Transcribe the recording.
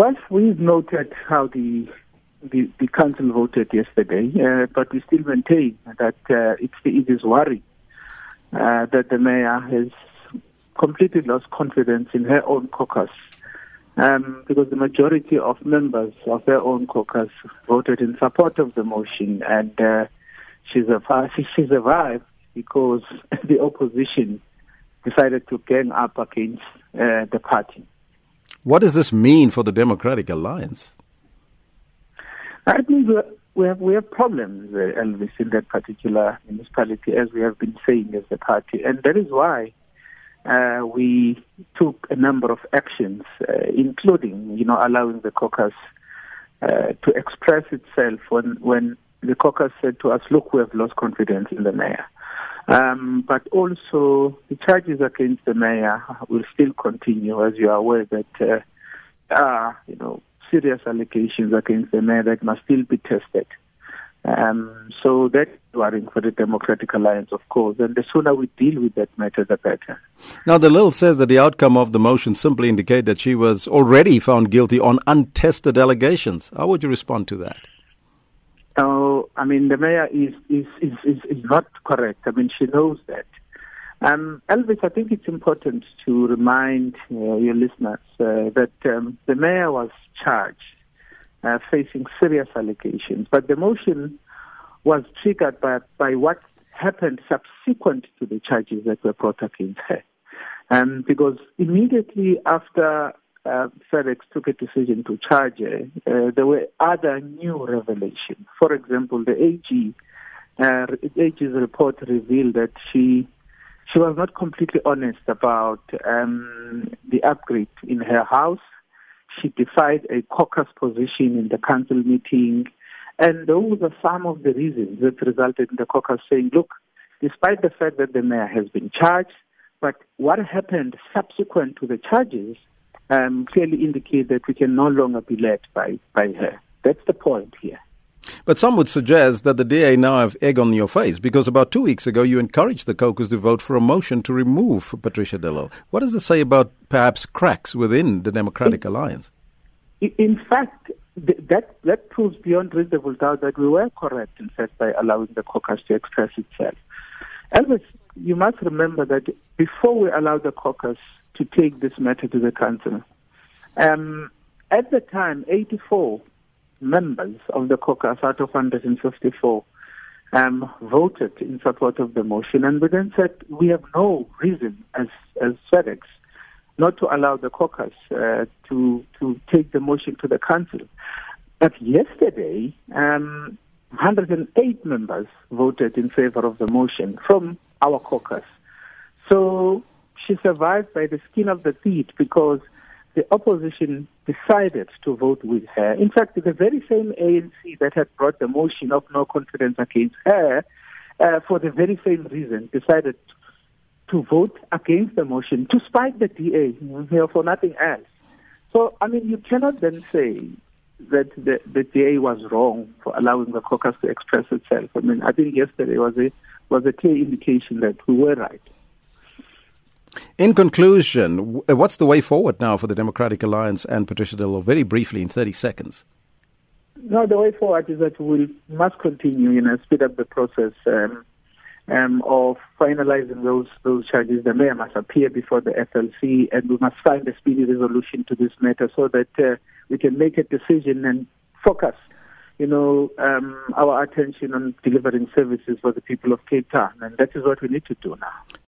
Well, we've noted how the the, the council voted yesterday, uh, but we still maintain that uh, it's, it is worrying uh, that the mayor has completely lost confidence in her own caucus um, because the majority of members of her own caucus voted in support of the motion, and uh, she survived, she survived because the opposition decided to gang up against uh, the party. What does this mean for the Democratic Alliance? I think we have we have problems, uh, Elvis, in that particular municipality, as we have been saying as a party, and that is why uh, we took a number of actions, uh, including, you know, allowing the caucus uh, to express itself when when the caucus said to us, "Look, we have lost confidence in the mayor." Um, but also, the charges against the mayor will still continue, as you are aware that uh, are, you know, serious allegations against the mayor that must still be tested. Um, so that's worrying for the Democratic Alliance, of course. And the sooner we deal with that matter, the better. Now, de Lille says that the outcome of the motion simply indicate that she was already found guilty on untested allegations. How would you respond to that? I mean, the mayor is, is, is, is, is not correct. I mean, she knows that. Um, Elvis, I think it's important to remind uh, your listeners uh, that um, the mayor was charged uh, facing serious allegations. But the motion was triggered by, by what happened subsequent to the charges that were brought against her. Um, because immediately after uh, FedEx took a decision to charge her, uh, there were other new revelations. For example, the AG, uh, AG's report revealed that she she was not completely honest about um, the upgrade in her house she defied a caucus position in the council meeting. And those are some of the reasons that resulted in the caucus saying, look, despite the fact that the mayor has been charged, but what happened subsequent to the charges um, clearly indicate that we can no longer be led by, by her. That's the point here. But some would suggest that the DA now have egg on your face because about two weeks ago you encouraged the caucus to vote for a motion to remove Patricia de Lille. What does it say about perhaps cracks within the Democratic in, Alliance? In fact, that that proves beyond reasonable doubt that we were correct, in fact, by allowing the caucus to express itself. Elvis, you must remember that before we allowed the caucus to take this matter to the council, um, at the time, 84 members of the caucus out of 154 um, voted in support of the motion, and we then said we have no reason as as FedEx not to allow the caucus uh, to to take the motion to the council. But yesterday, um, 108 members voted in favor of the motion from our caucus. So she survived by the skin of the teeth because the opposition decided to vote with her. In fact, the very same ANC that had brought the motion of no confidence against her, uh, for the very same reason, decided to vote against the motion to spite the DA you know, for nothing else. So, I mean, you cannot then say that the, the DA was wrong for allowing the caucus to express itself. I mean, I think yesterday was a was a clear indication that we were right. In conclusion, uh, what's the way forward now for the Democratic Alliance and Patricia de Lille? Very briefly, in 30 seconds. No, the way forward is that we must continue, you know, speed up the process um, um, of finalizing those those charges. The mayor must appear before the FLC, and we must find a speedy resolution to this matter so that uh, we can make a decision and focus, you know, um, our attention on delivering services for the people of Cape Town, and that is what we need to do now.